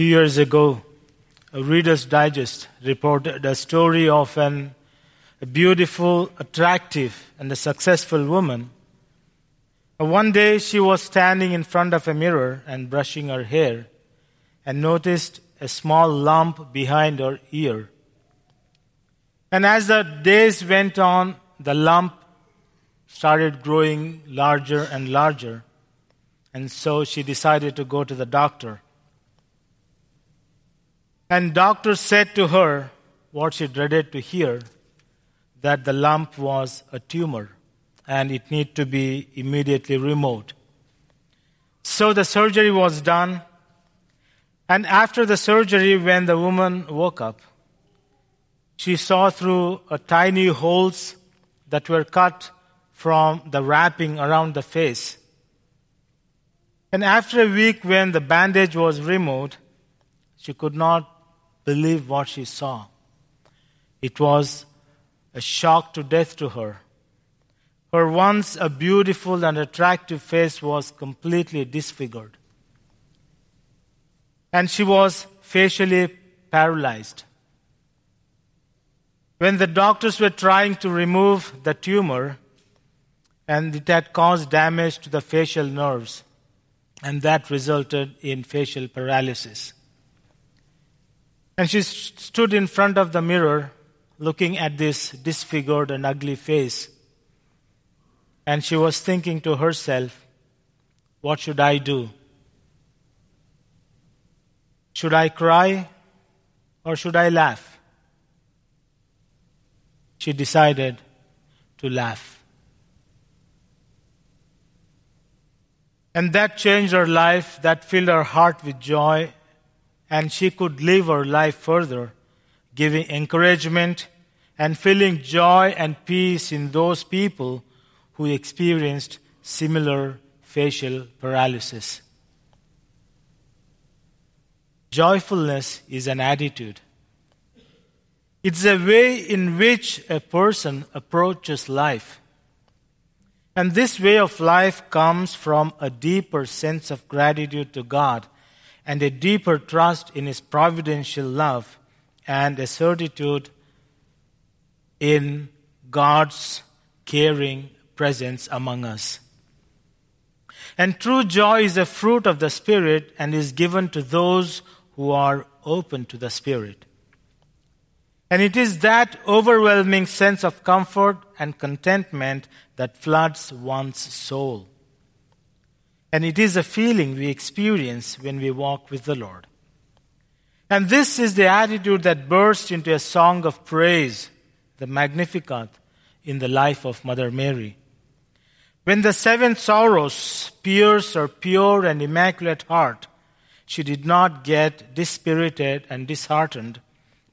few years ago, a Reader's Digest reported a story of an, a beautiful, attractive, and a successful woman. One day she was standing in front of a mirror and brushing her hair and noticed a small lump behind her ear. And as the days went on, the lump started growing larger and larger. And so she decided to go to the doctor. And doctor said to her what she dreaded to hear that the lump was a tumor and it need to be immediately removed. So the surgery was done. And after the surgery, when the woman woke up, she saw through a tiny holes that were cut from the wrapping around the face. And after a week, when the bandage was removed, she could not believe what she saw. It was a shock to death to her. Her once a beautiful and attractive face was completely disfigured. And she was facially paralyzed. When the doctors were trying to remove the tumor, and it had caused damage to the facial nerves, and that resulted in facial paralysis. And she stood in front of the mirror looking at this disfigured and ugly face. And she was thinking to herself, What should I do? Should I cry or should I laugh? She decided to laugh. And that changed her life, that filled her heart with joy, and she could live her life further, giving encouragement and feeling joy and peace in those people who experienced similar facial paralysis. Joyfulness is an attitude. It's a way in which a person approaches life. And this way of life comes from a deeper sense of gratitude to God and a deeper trust in His providential love and a certitude in God's caring presence among us. And true joy is a fruit of the Spirit and is given to those who are open to the Spirit. And it is that overwhelming sense of comfort and contentment that floods one's soul. And it is a feeling we experience when we walk with the Lord. And this is the attitude that bursts into a song of praise, the Magnificat, in the life of Mother Mary. When the seven sorrows pierced her pure and immaculate heart, she did not get dispirited and disheartened,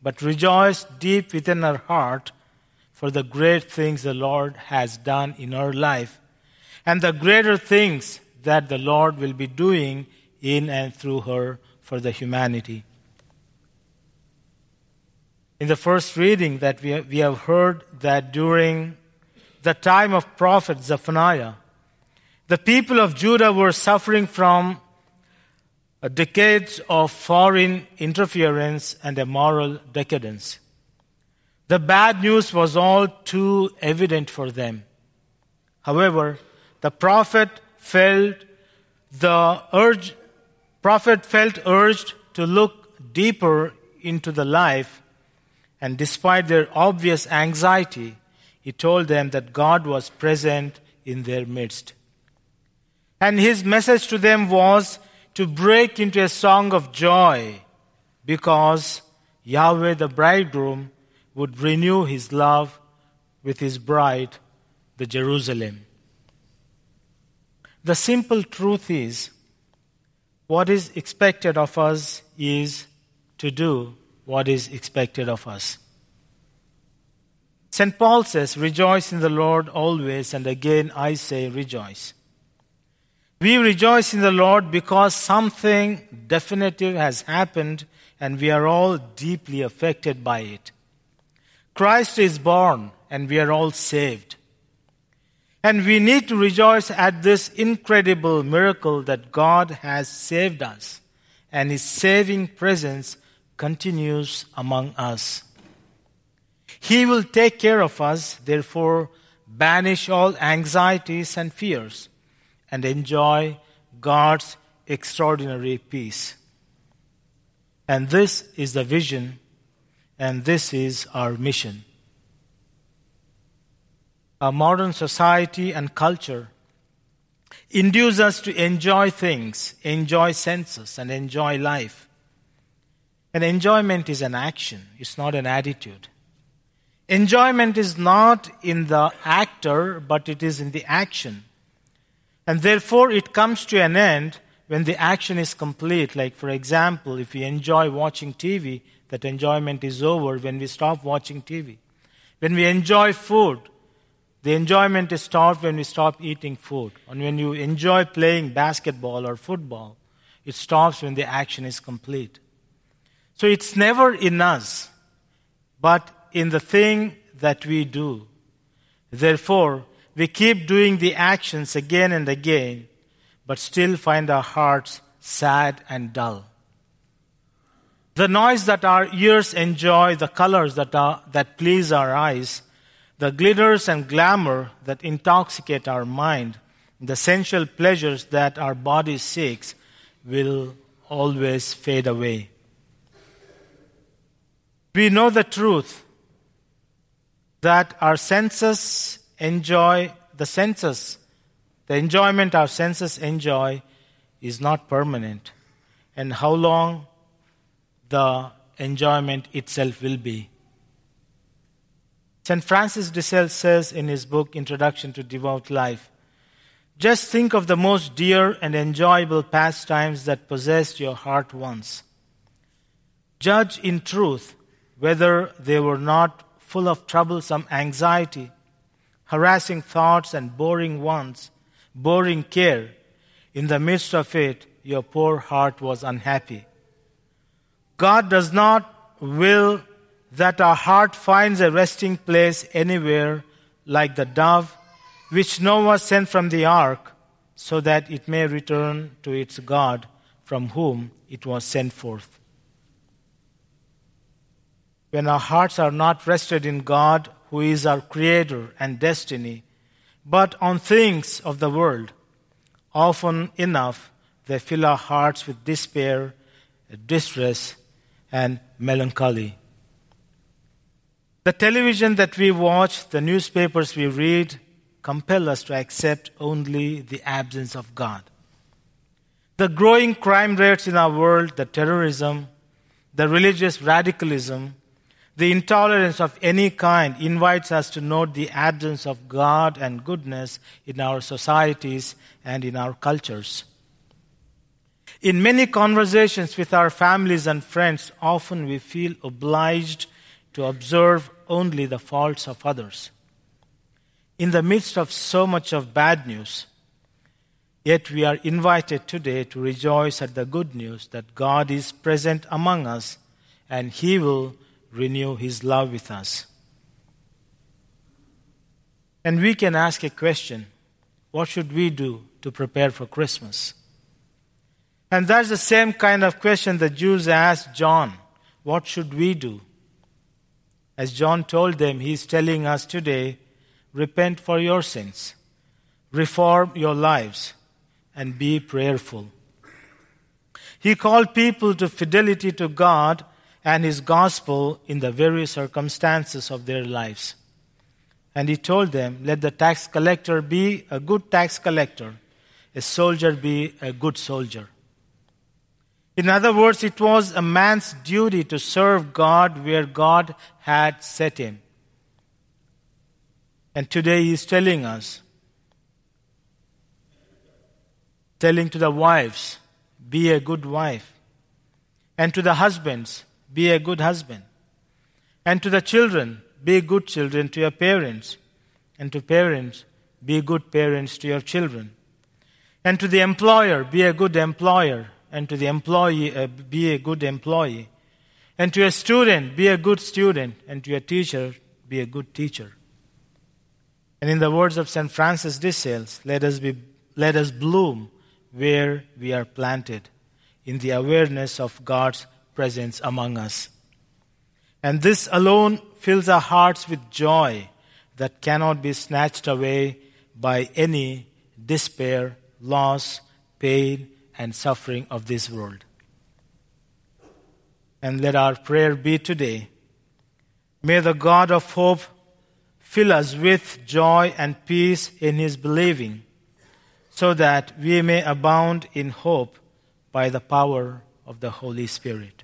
but rejoiced deep within her heart for the great things the Lord has done in her life and the greater things that the Lord will be doing in and through her for the humanity. In the first reading that we, we have heard that during the time of prophet Zephaniah, the people of Judah were suffering from decades of foreign interference and a moral decadence. The bad news was all too evident for them. However, the prophet felt the urge, prophet felt urged to look deeper into the life, and despite their obvious anxiety, he told them that God was present in their midst. And his message to them was to break into a song of joy because Yahweh the bridegroom would renew his love with his bride, the Jerusalem. The simple truth is, what is expected of us is to do what is expected of us. St. Paul says, Rejoice in the Lord always, and again I say, Rejoice. We rejoice in the Lord because something definitive has happened and we are all deeply affected by it. Christ is born and we are all saved. And we need to rejoice at this incredible miracle that God has saved us and His saving presence continues among us. He will take care of us, therefore, banish all anxieties and fears, and enjoy God's extraordinary peace. And this is the vision, and this is our mission. Our modern society and culture induce us to enjoy things, enjoy senses, and enjoy life. And enjoyment is an action, it's not an attitude. Enjoyment is not in the actor, but it is in the action. And therefore, it comes to an end when the action is complete. Like, for example, if we enjoy watching TV, that enjoyment is over when we stop watching TV. When we enjoy food, the enjoyment is stopped when we stop eating food. And when you enjoy playing basketball or football, it stops when the action is complete. So it's never in us, but in the thing that we do. Therefore, we keep doing the actions again and again, but still find our hearts sad and dull. The noise that our ears enjoy, the colors that, are, that please our eyes, the glitters and glamour that intoxicate our mind, the sensual pleasures that our body seeks, will always fade away. We know the truth that our senses enjoy, the senses, the enjoyment our senses enjoy is not permanent, and how long the enjoyment itself will be. St. Francis de Sales says in his book Introduction to Devout Life Just think of the most dear and enjoyable pastimes that possessed your heart once. Judge in truth whether they were not full of troublesome anxiety, harassing thoughts, and boring ones, boring care. In the midst of it, your poor heart was unhappy. God does not will that our heart finds a resting place anywhere, like the dove which Noah sent from the ark, so that it may return to its God from whom it was sent forth. When our hearts are not rested in God, who is our Creator and destiny, but on things of the world, often enough they fill our hearts with despair, distress, and melancholy. The television that we watch, the newspapers we read, compel us to accept only the absence of God. The growing crime rates in our world, the terrorism, the religious radicalism, the intolerance of any kind invites us to note the absence of God and goodness in our societies and in our cultures. In many conversations with our families and friends, often we feel obliged to observe only the faults of others. In the midst of so much of bad news, yet we are invited today to rejoice at the good news that God is present among us and He will renew His love with us. And we can ask a question what should we do to prepare for Christmas? And that's the same kind of question the Jews asked John what should we do? As John told them, he is telling us today repent for your sins, reform your lives, and be prayerful. He called people to fidelity to God and His gospel in the very circumstances of their lives. And He told them, Let the tax collector be a good tax collector, a soldier be a good soldier. In other words, it was a man's duty to serve God where God had set him. And today he is telling us, telling to the wives, be a good wife. And to the husbands, be a good husband. And to the children, be good children to your parents. And to parents, be good parents to your children. And to the employer, be a good employer and to the employee, uh, be a good employee. And to a student, be a good student. And to a teacher, be a good teacher. And in the words of St. Francis de Sales, let us, be, let us bloom where we are planted, in the awareness of God's presence among us. And this alone fills our hearts with joy that cannot be snatched away by any despair, loss, pain, and suffering of this world. And let our prayer be today. May the God of hope fill us with joy and peace in his believing, so that we may abound in hope by the power of the Holy Spirit.